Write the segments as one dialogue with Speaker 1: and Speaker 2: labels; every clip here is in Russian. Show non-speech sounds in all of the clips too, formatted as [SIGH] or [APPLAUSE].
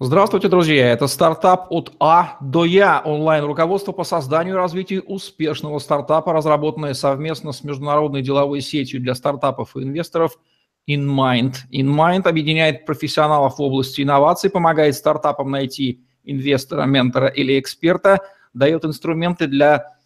Speaker 1: Здравствуйте, друзья! Это стартап от А до Я, онлайн-руководство по созданию и развитию успешного стартапа, разработанное совместно с международной деловой сетью для стартапов и инвесторов InMind. InMind объединяет профессионалов в области инноваций, помогает стартапам найти инвестора, ментора или эксперта, дает инструменты для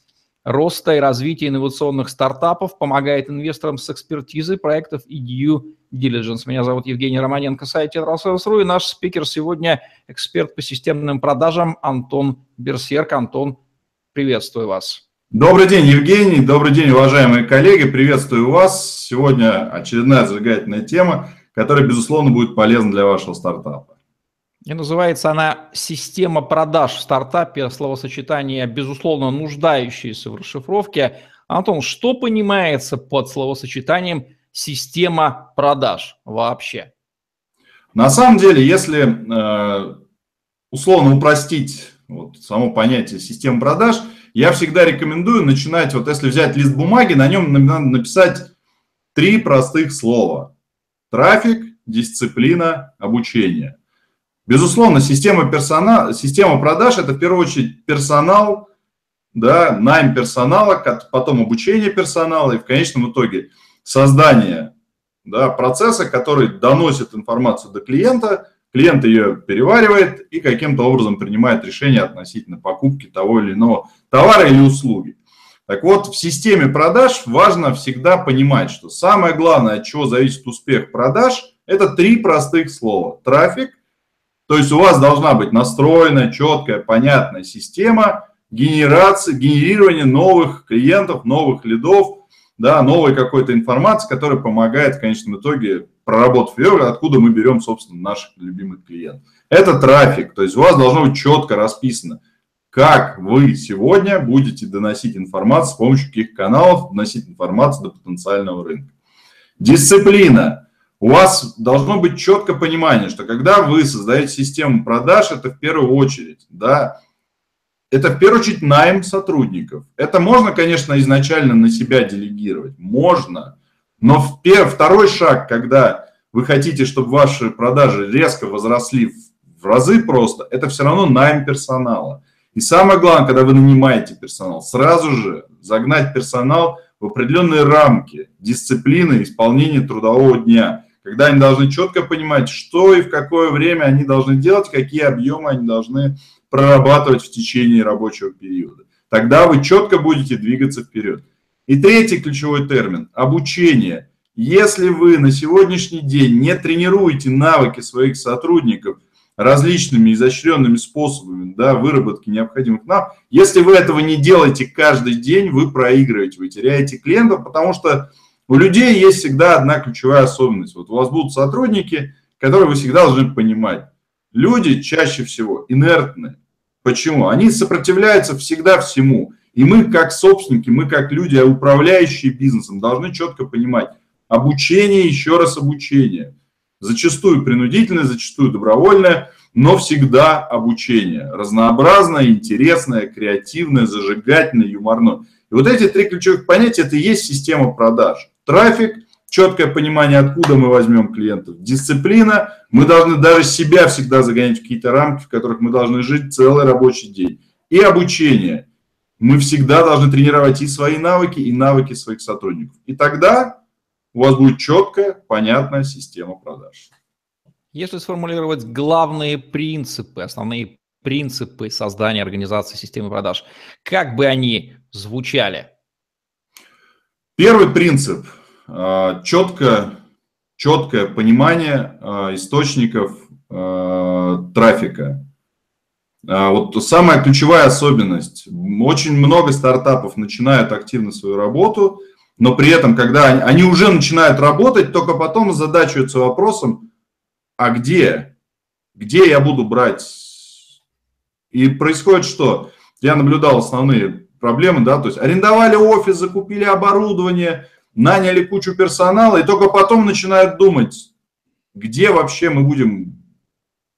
Speaker 1: роста и развития инновационных стартапов, помогает инвесторам с экспертизой проектов и due diligence. Меня зовут Евгений Романенко, сайт Тетрасселс.ру, и наш спикер сегодня эксперт по системным продажам Антон Берсерк. Антон, приветствую вас.
Speaker 2: Добрый день, Евгений, добрый день, уважаемые коллеги, приветствую вас. Сегодня очередная зажигательная тема, которая, безусловно, будет полезна для вашего стартапа.
Speaker 1: И называется она «Система продаж в стартапе», словосочетание, безусловно, нуждающееся в расшифровке. Антон, что понимается под словосочетанием «система продаж» вообще?
Speaker 2: На самом деле, если э, условно упростить вот само понятие системы продаж, я всегда рекомендую начинать, вот если взять лист бумаги, на нем надо написать три простых слова. Трафик, дисциплина, обучение – Безусловно, система, персонала, система продаж – это в первую очередь персонал, да, найм персонала, потом обучение персонала и в конечном итоге создание да, процесса, который доносит информацию до клиента, клиент ее переваривает и каким-то образом принимает решение относительно покупки того или иного товара или услуги. Так вот, в системе продаж важно всегда понимать, что самое главное, от чего зависит успех продаж, это три простых слова. Трафик, то есть у вас должна быть настроена четкая, понятная система генерации, генерирования новых клиентов, новых лидов, да, новой какой-то информации, которая помогает в конечном итоге, проработав ее, откуда мы берем, собственно, наших любимых клиентов. Это трафик, то есть у вас должно быть четко расписано, как вы сегодня будете доносить информацию с помощью каких каналов, доносить информацию до потенциального рынка. Дисциплина у вас должно быть четкое понимание, что когда вы создаете систему продаж, это в первую очередь, да, это в первую очередь найм сотрудников. Это можно, конечно, изначально на себя делегировать, можно, но в первый, второй шаг, когда вы хотите, чтобы ваши продажи резко возросли в разы просто, это все равно найм персонала. И самое главное, когда вы нанимаете персонал, сразу же загнать персонал в определенные рамки дисциплины исполнения трудового дня – когда они должны четко понимать, что и в какое время они должны делать, какие объемы они должны прорабатывать в течение рабочего периода. Тогда вы четко будете двигаться вперед. И третий ключевой термин – обучение. Если вы на сегодняшний день не тренируете навыки своих сотрудников различными изощренными способами да, выработки необходимых навыков, если вы этого не делаете каждый день, вы проигрываете, вы теряете клиентов, потому что у людей есть всегда одна ключевая особенность. Вот у вас будут сотрудники, которые вы всегда должны понимать. Люди чаще всего инертны. Почему? Они сопротивляются всегда всему. И мы, как собственники, мы, как люди, управляющие бизнесом, должны четко понимать, обучение, еще раз обучение. Зачастую принудительное, зачастую добровольное, но всегда обучение. Разнообразное, интересное, креативное, зажигательное, юморное. И вот эти три ключевых понятия – это и есть система продаж трафик, четкое понимание, откуда мы возьмем клиентов, дисциплина. Мы должны даже себя всегда загонять в какие-то рамки, в которых мы должны жить целый рабочий день. И обучение. Мы всегда должны тренировать и свои навыки, и навыки своих сотрудников. И тогда у вас будет четкая, понятная система продаж.
Speaker 1: Если сформулировать главные принципы, основные принципы создания организации системы продаж, как бы они звучали?
Speaker 2: Первый принцип четко, четкое понимание а, источников а, трафика. Вот самая ключевая особенность. Очень много стартапов начинают активно свою работу, но при этом, когда они, они уже начинают работать, только потом задачиваются вопросом, а где? Где я буду брать? И происходит что? Я наблюдал основные проблемы, да, то есть арендовали офис, закупили оборудование, наняли кучу персонала, и только потом начинают думать, где вообще мы будем,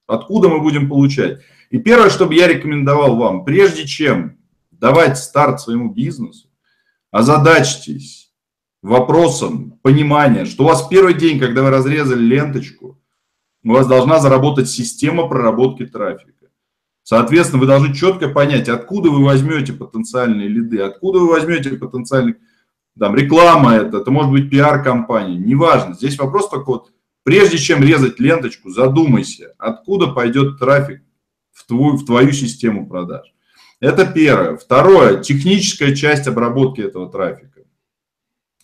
Speaker 2: откуда мы будем получать. И первое, что бы я рекомендовал вам, прежде чем давать старт своему бизнесу, озадачьтесь вопросом понимания, что у вас первый день, когда вы разрезали ленточку, у вас должна заработать система проработки трафика. Соответственно, вы должны четко понять, откуда вы возьмете потенциальные лиды, откуда вы возьмете потенциальный, там, реклама это, это может быть пиар-компания, неважно. Здесь вопрос только вот, прежде чем резать ленточку, задумайся, откуда пойдет трафик в твою, в твою систему продаж. Это первое. Второе, техническая часть обработки этого трафика.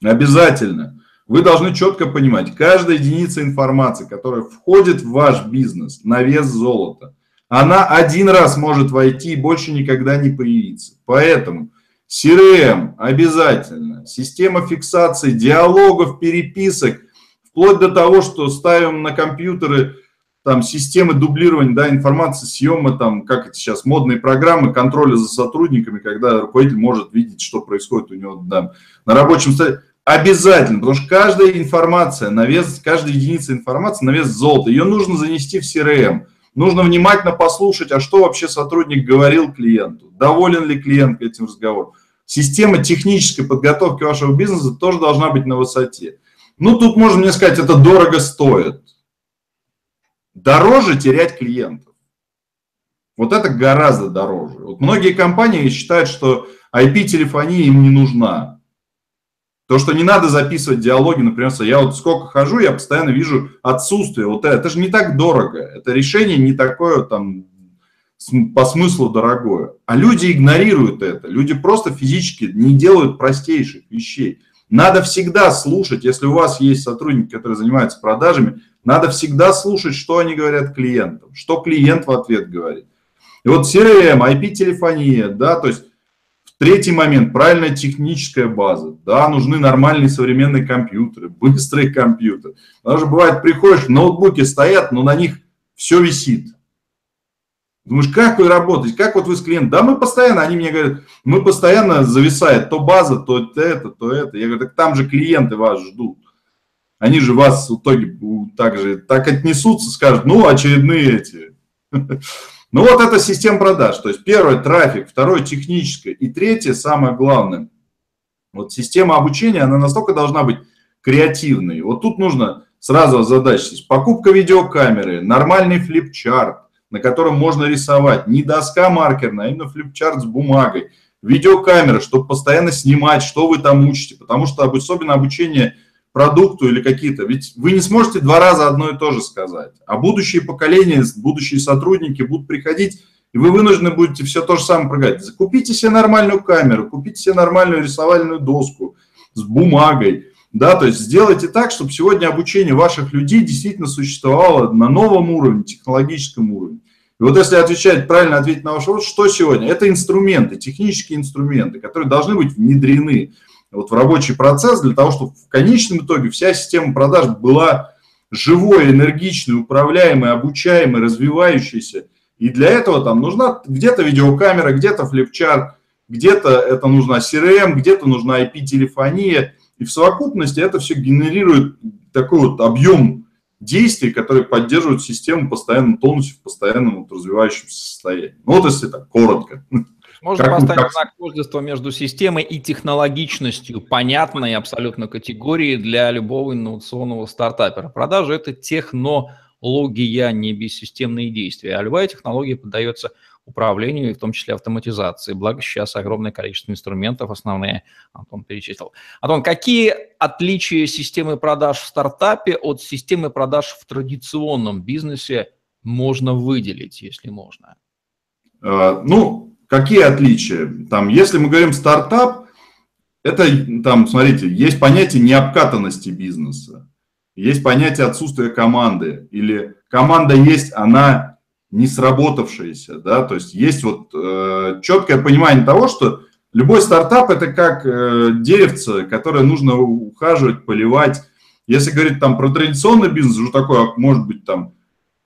Speaker 2: Обязательно. Вы должны четко понимать, каждая единица информации, которая входит в ваш бизнес на вес золота, она один раз может войти и больше никогда не появиться. Поэтому CRM обязательно, система фиксации диалогов, переписок, вплоть до того, что ставим на компьютеры там системы дублирования, да, информации, съема, там, как это сейчас, модные программы контроля за сотрудниками, когда руководитель может видеть, что происходит у него да, на рабочем столе. Обязательно, потому что каждая информация на вес, каждая единица информации на вес золота, ее нужно занести в CRM. Нужно внимательно послушать, а что вообще сотрудник говорил клиенту, доволен ли клиент этим разговором. Система технической подготовки вашего бизнеса тоже должна быть на высоте. Ну, тут можно мне сказать, это дорого стоит. Дороже терять клиентов. Вот это гораздо дороже. Вот многие компании считают, что IP-телефония им не нужна. То, что не надо записывать диалоги, например, я вот сколько хожу, я постоянно вижу отсутствие. Вот это, это же не так дорого. Это решение не такое там по смыслу дорогое. А люди игнорируют это. Люди просто физически не делают простейших вещей. Надо всегда слушать, если у вас есть сотрудники, которые занимаются продажами, надо всегда слушать, что они говорят клиентам, что клиент в ответ говорит. И вот CRM, IP-телефония, да, то есть Третий момент, правильная техническая база. Да, нужны нормальные современные компьютеры, быстрые компьютеры. Даже бывает, приходишь, ноутбуки стоят, но на них все висит. Думаешь, как вы работаете, как вот вы с клиентом? Да мы постоянно, они мне говорят, мы постоянно зависает то база, то это, то это. Я говорю, так там же клиенты вас ждут. Они же вас в итоге так же так отнесутся, скажут, ну, очередные эти [LAUGHS] Ну вот это система продаж. То есть первое – трафик, второе – техническое. И третье, самое главное, вот система обучения, она настолько должна быть креативной. Вот тут нужно сразу озадачиться. Покупка видеокамеры, нормальный флипчарт, на котором можно рисовать. Не доска маркерная, а именно флипчарт с бумагой. Видеокамера, чтобы постоянно снимать, что вы там учите. Потому что особенно обучение – продукту или какие-то. Ведь вы не сможете два раза одно и то же сказать. А будущие поколения, будущие сотрудники будут приходить, и вы вынуждены будете все то же самое проговорить. Закупите себе нормальную камеру, купите себе нормальную рисовальную доску с бумагой. Да, то есть сделайте так, чтобы сегодня обучение ваших людей действительно существовало на новом уровне, технологическом уровне. И вот если отвечать, правильно ответить на ваш вопрос, что сегодня? Это инструменты, технические инструменты, которые должны быть внедрены вот в рабочий процесс для того, чтобы в конечном итоге вся система продаж была живой, энергичной, управляемой, обучаемой, развивающейся. И для этого там нужна где-то видеокамера, где-то флипчарт, где-то это нужна CRM, где-то нужна IP-телефония. И в совокупности это все генерирует такой вот объем действий, которые поддерживают систему в постоянном тонусе, в постоянном вот развивающемся состоянии. Ну вот если так коротко.
Speaker 1: Можно как, поставить как... знак тождества между системой и технологичностью понятной абсолютно категории для любого инновационного стартапера. Продажа – это технология, не бессистемные действия. А любая технология поддается управлению, и в том числе автоматизации. Благо сейчас огромное количество инструментов, основные Антон перечислил. Антон, какие отличия системы продаж в стартапе от системы продаж в традиционном бизнесе можно выделить, если можно?
Speaker 2: А, ну, Какие отличия? Там, если мы говорим стартап, это там, смотрите, есть понятие необкатанности бизнеса, есть понятие отсутствия команды, или команда есть, она не сработавшаяся, да, то есть есть вот э, четкое понимание того, что любой стартап это как э, деревце, которое нужно ухаживать, поливать. Если говорить там про традиционный бизнес, уже такое, может быть, там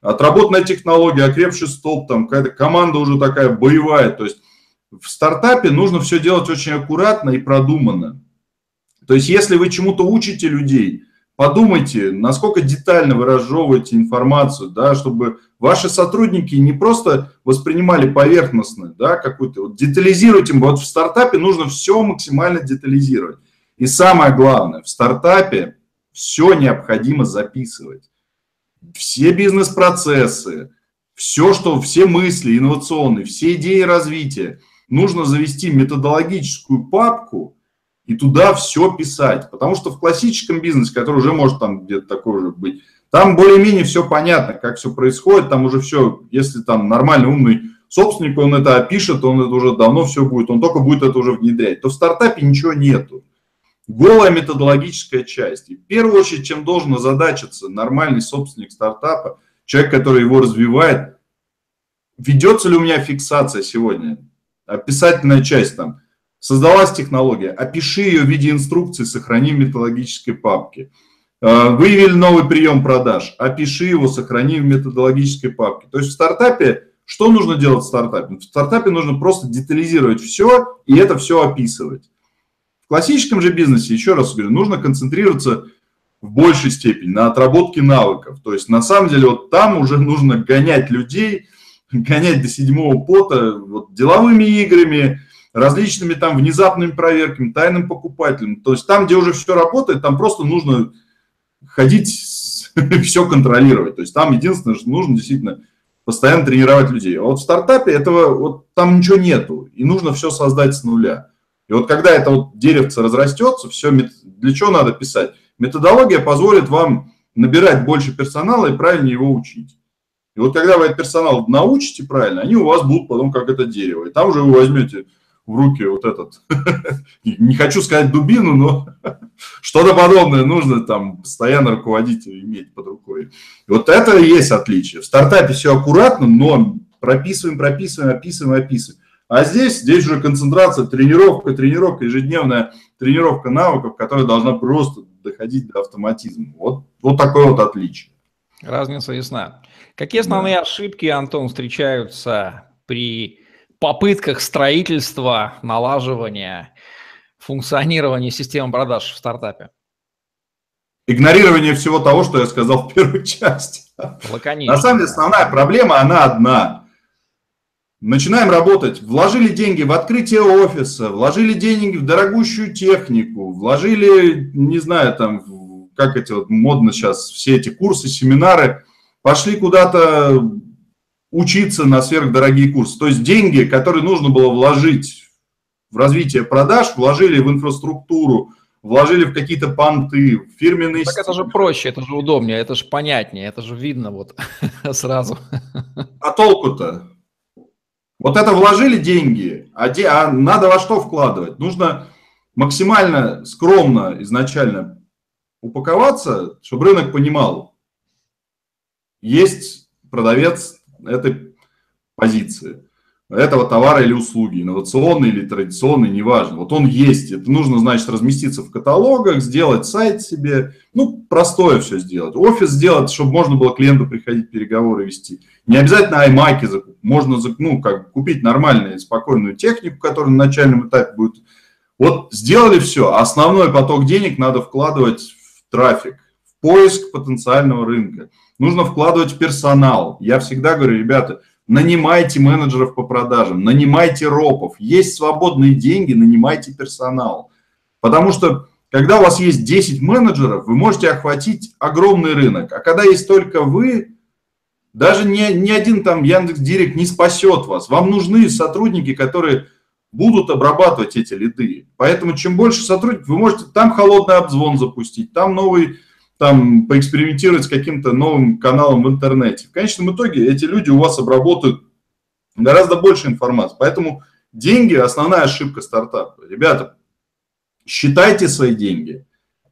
Speaker 2: отработанная технология, окрепший столб, там какая-то команда уже такая боевая. То есть в стартапе нужно все делать очень аккуратно и продуманно. То есть если вы чему-то учите людей, подумайте, насколько детально вы разжевываете информацию, да, чтобы ваши сотрудники не просто воспринимали поверхностно, да, какую-то, вот детализируйте, вот в стартапе нужно все максимально детализировать. И самое главное, в стартапе все необходимо записывать. Все бизнес-процессы, все, что, все мысли инновационные, все идеи развития, нужно завести методологическую папку и туда все писать. Потому что в классическом бизнесе, который уже может там где-то такой же быть, там более-менее все понятно, как все происходит, там уже все, если там нормальный, умный собственник, он это опишет, он это уже давно все будет, он только будет это уже внедрять. То в стартапе ничего нету. Голая методологическая часть. И в первую очередь, чем должен озадачиться нормальный собственник стартапа, человек, который его развивает, ведется ли у меня фиксация сегодня, описательная часть там, создалась технология, опиши ее в виде инструкции, сохрани в методологической папке. Э, выявили новый прием продаж, опиши его, сохрани в методологической папке. То есть в стартапе, что нужно делать в стартапе? В стартапе нужно просто детализировать все и это все описывать. В классическом же бизнесе, еще раз говорю, нужно концентрироваться в большей степени на отработке навыков. То есть на самом деле вот там уже нужно гонять людей, гонять до седьмого пота вот, деловыми играми, различными там внезапными проверками, тайным покупателем. То есть там, где уже все работает, там просто нужно ходить, [LAUGHS] все контролировать. То есть там единственное, что нужно действительно постоянно тренировать людей. А вот в стартапе этого, вот там ничего нету, и нужно все создать с нуля. И вот когда это вот деревце разрастется, все, для чего надо писать? Методология позволит вам набирать больше персонала и правильно его учить. И вот когда вы этот персонал научите правильно, они у вас будут потом как это дерево. И там уже вы возьмете в руки вот этот, [LAUGHS] не хочу сказать дубину, но [LAUGHS] что-то подобное нужно там постоянно руководителя иметь под рукой. И вот это и есть отличие. В стартапе все аккуратно, но прописываем, прописываем, описываем, описываем. А здесь, здесь уже концентрация, тренировка, тренировка, ежедневная тренировка навыков, которая должна просто доходить до автоматизма. Вот, вот такое вот отличие.
Speaker 1: Разница ясна. Какие основные да. ошибки, Антон, встречаются при попытках строительства, налаживания, функционирования системы продаж в стартапе?
Speaker 2: Игнорирование всего того, что я сказал в первой [LAUGHS] части.
Speaker 1: Лаконично.
Speaker 2: На самом деле основная проблема, она одна. Начинаем работать. Вложили деньги в открытие офиса, вложили деньги в дорогущую технику, вложили, не знаю, там, как эти вот модно сейчас, все эти курсы, семинары, пошли куда-то учиться на сверхдорогие курсы. То есть деньги, которые нужно было вложить в развитие продаж, вложили в инфраструктуру, вложили в какие-то понты, в фирменные...
Speaker 1: Так это же проще, это же удобнее, это же понятнее, это же видно вот [LAUGHS] сразу.
Speaker 2: А толку-то? Вот это вложили деньги, а, де... а надо во что вкладывать? Нужно максимально скромно изначально упаковаться, чтобы рынок понимал, есть продавец этой позиции, этого товара или услуги, инновационный или традиционный, неважно. Вот он есть. Это нужно, значит, разместиться в каталогах, сделать сайт себе. Ну, простое все сделать. Офис сделать, чтобы можно было клиенту приходить, переговоры вести. Не обязательно аймаки закупить. Можно ну, как, купить нормальную, спокойную технику, которая на начальном этапе будет. Вот сделали все. Основной поток денег надо вкладывать в трафик, в поиск потенциального рынка нужно вкладывать в персонал. Я всегда говорю, ребята, нанимайте менеджеров по продажам, нанимайте ропов. Есть свободные деньги, нанимайте персонал. Потому что когда у вас есть 10 менеджеров, вы можете охватить огромный рынок. А когда есть только вы, даже ни, ни один там Яндекс Директ не спасет вас. Вам нужны сотрудники, которые будут обрабатывать эти лиды. Поэтому чем больше сотрудников, вы можете там холодный обзвон запустить, там новый там поэкспериментировать с каким-то новым каналом в интернете. В конечном итоге эти люди у вас обработают гораздо больше информации. Поэтому деньги – основная ошибка стартапа. Ребята, считайте свои деньги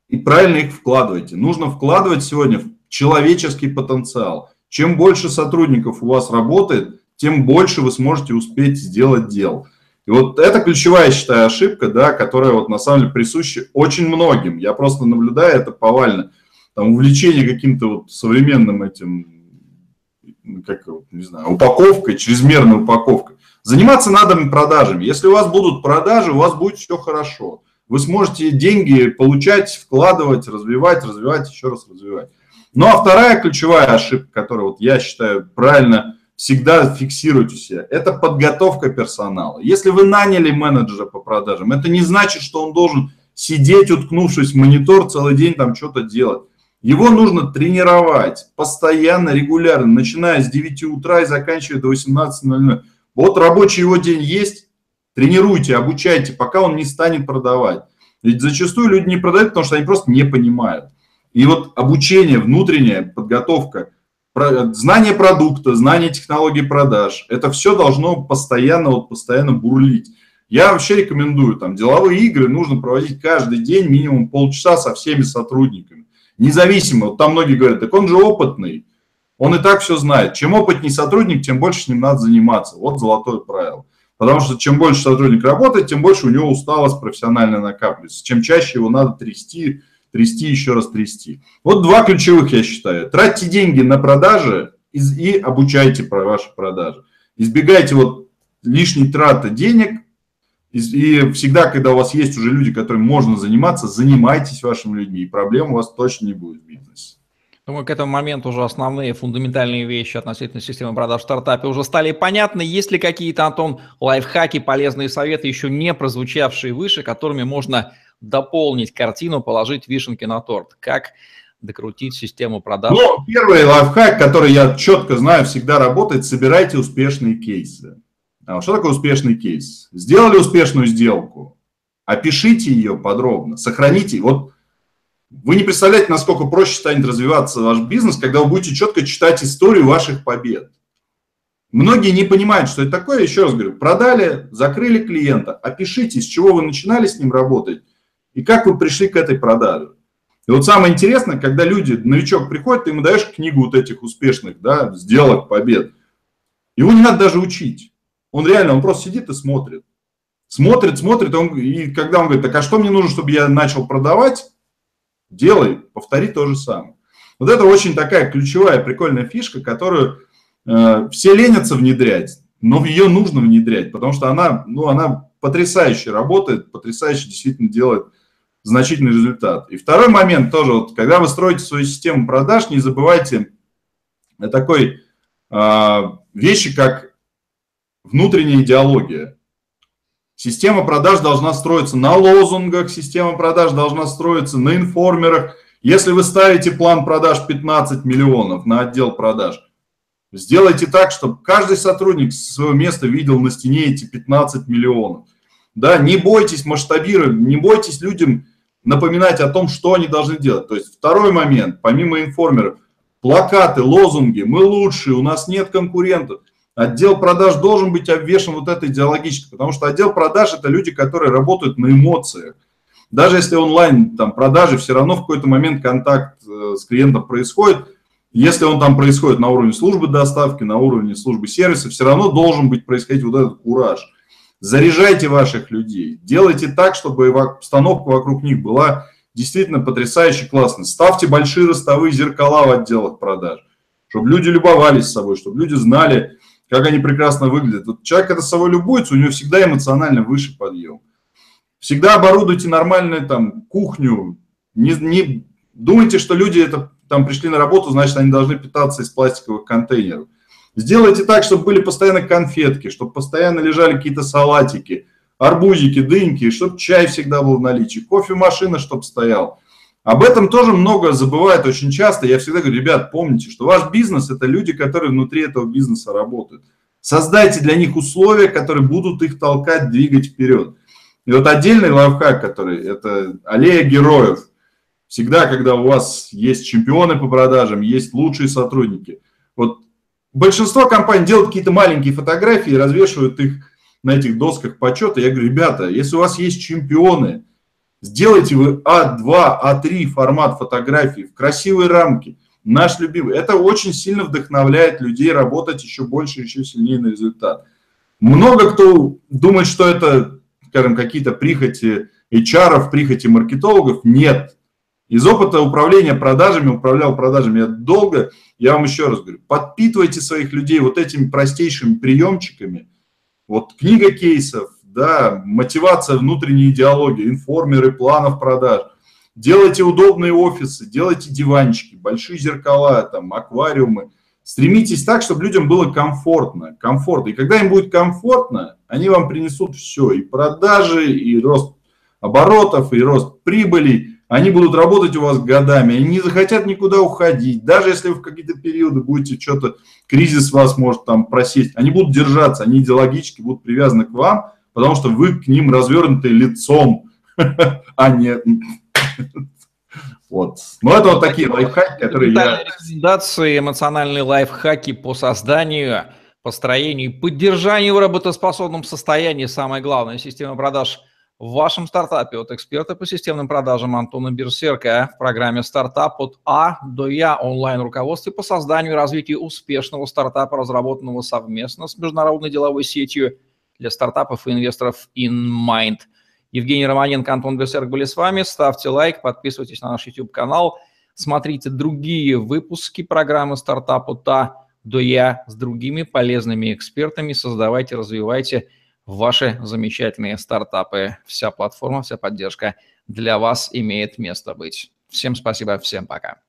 Speaker 2: и правильно их вкладывайте. Нужно вкладывать сегодня в человеческий потенциал. Чем больше сотрудников у вас работает, тем больше вы сможете успеть сделать дел. И вот это ключевая, считаю, ошибка, да, которая вот на самом деле присуща очень многим. Я просто наблюдаю это повально там, увлечение каким-то вот современным этим, как, не знаю, упаковкой, чрезмерной упаковкой. Заниматься надо продажами. Если у вас будут продажи, у вас будет все хорошо. Вы сможете деньги получать, вкладывать, развивать, развивать, еще раз развивать. Ну а вторая ключевая ошибка, которую вот я считаю правильно всегда фиксировать у себя, это подготовка персонала. Если вы наняли менеджера по продажам, это не значит, что он должен сидеть, уткнувшись в монитор целый день там что-то делать. Его нужно тренировать постоянно, регулярно, начиная с 9 утра и заканчивая до 18.00. Вот рабочий его день есть, тренируйте, обучайте, пока он не станет продавать. Ведь зачастую люди не продают, потому что они просто не понимают. И вот обучение, внутренняя подготовка, знание продукта, знание технологий продаж, это все должно постоянно, вот постоянно бурлить. Я вообще рекомендую, там, деловые игры нужно проводить каждый день минимум полчаса со всеми сотрудниками. Независимо, вот там многие говорят, так он же опытный, он и так все знает. Чем опытнее сотрудник, тем больше с ним надо заниматься. Вот золотое правило. Потому что чем больше сотрудник работает, тем больше у него усталость профессиональная накапливается. Чем чаще его надо трясти, трясти, еще раз трясти. Вот два ключевых, я считаю. Тратьте деньги на продажи и обучайте про ваши продажи. Избегайте вот лишней траты денег. И всегда, когда у вас есть уже люди, которым можно заниматься, занимайтесь вашими людьми, и проблем у вас точно не будет в бизнесе.
Speaker 1: Думаю, к этому моменту уже основные фундаментальные вещи относительно системы продаж в стартапе уже стали понятны. Есть ли какие-то, Антон, лайфхаки, полезные советы, еще не прозвучавшие выше, которыми можно дополнить картину, положить вишенки на торт? Как докрутить систему продаж?
Speaker 2: Ну, первый лайфхак, который я четко знаю, всегда работает, собирайте успешные кейсы. А что такое успешный кейс? Сделали успешную сделку, опишите ее подробно, сохраните. Вот вы не представляете, насколько проще станет развиваться ваш бизнес, когда вы будете четко читать историю ваших побед. Многие не понимают, что это такое. Еще раз говорю, продали, закрыли клиента. Опишите, с чего вы начинали с ним работать и как вы пришли к этой продаже. И вот самое интересное, когда люди, новичок приходит, ты ему даешь книгу вот этих успешных да, сделок, побед. Его не надо даже учить. Он реально, он просто сидит и смотрит. Смотрит, смотрит, он, и когда он говорит, так а что мне нужно, чтобы я начал продавать? делай, повтори то же самое. Вот это очень такая ключевая, прикольная фишка, которую э, все ленятся внедрять, но ее нужно внедрять, потому что она, ну, она потрясающе работает, потрясающе действительно делает значительный результат. И второй момент тоже, вот, когда вы строите свою систему продаж, не забывайте о такой э, вещи, как внутренняя идеология. Система продаж должна строиться на лозунгах, система продаж должна строиться на информерах. Если вы ставите план продаж 15 миллионов на отдел продаж, сделайте так, чтобы каждый сотрудник с своего места видел на стене эти 15 миллионов. Да, не бойтесь масштабировать, не бойтесь людям напоминать о том, что они должны делать. То есть второй момент, помимо информеров, плакаты, лозунги, мы лучшие, у нас нет конкурентов – Отдел продаж должен быть обвешен вот этой идеологической, потому что отдел продаж – это люди, которые работают на эмоциях. Даже если онлайн там, продажи, все равно в какой-то момент контакт э, с клиентом происходит. Если он там происходит на уровне службы доставки, на уровне службы сервиса, все равно должен быть происходить вот этот кураж. Заряжайте ваших людей, делайте так, чтобы обстановка вокруг них была действительно потрясающе классной. Ставьте большие ростовые зеркала в отделах продаж, чтобы люди любовались собой, чтобы люди знали, как они прекрасно выглядят. Вот человек, когда собой любуется, у него всегда эмоционально выше подъем. Всегда оборудуйте нормальную там кухню. Не, не думайте, что люди это там пришли на работу, значит, они должны питаться из пластиковых контейнеров. Сделайте так, чтобы были постоянно конфетки, чтобы постоянно лежали какие-то салатики, арбузики, дыньки, чтобы чай всегда был в наличии, кофемашина, чтобы стоял. Об этом тоже много забывают очень часто. Я всегда говорю, ребят, помните, что ваш бизнес – это люди, которые внутри этого бизнеса работают. Создайте для них условия, которые будут их толкать, двигать вперед. И вот отдельный лайфхак, который – это аллея героев. Всегда, когда у вас есть чемпионы по продажам, есть лучшие сотрудники. Вот большинство компаний делают какие-то маленькие фотографии и развешивают их на этих досках почета. Я говорю, ребята, если у вас есть чемпионы – Сделайте вы А2, А3 формат фотографии в красивой рамке. Наш любимый. Это очень сильно вдохновляет людей работать еще больше, еще сильнее на результат. Много кто думает, что это, скажем, какие-то прихоти HR, прихоти маркетологов. Нет. Из опыта управления продажами, управлял продажами я долго, я вам еще раз говорю, подпитывайте своих людей вот этими простейшими приемчиками. Вот книга кейсов, да, мотивация внутренней идеологии, информеры планов продаж. Делайте удобные офисы, делайте диванчики, большие зеркала, там, аквариумы. Стремитесь так, чтобы людям было комфортно, комфортно. И когда им будет комфортно, они вам принесут все, и продажи, и рост оборотов, и рост прибылей. они будут работать у вас годами, они не захотят никуда уходить, даже если вы в какие-то периоды будете что-то, кризис вас может там просесть, они будут держаться, они идеологически будут привязаны к вам, потому что вы к ним развернуты лицом, [LAUGHS] а не... Вот. Ну, это вот такие лайфхаки, которые я...
Speaker 1: Рекомендации, эмоциональные лайфхаки по созданию, построению и поддержанию в работоспособном состоянии. Самое главное, система продаж в вашем стартапе от эксперта по системным продажам Антона Берсерка в программе «Стартап от А до Я» онлайн-руководстве по созданию и развитию успешного стартапа, разработанного совместно с международной деловой сетью для стартапов и инвесторов InMind – Евгений Романенко, Антон Бесерк были с вами. Ставьте лайк, подписывайтесь на наш YouTube-канал, смотрите другие выпуски программы «Стартап УТА» до Я с другими полезными экспертами. Создавайте, развивайте ваши замечательные стартапы. Вся платформа, вся поддержка для вас имеет место быть. Всем спасибо, всем пока.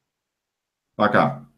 Speaker 2: Пока.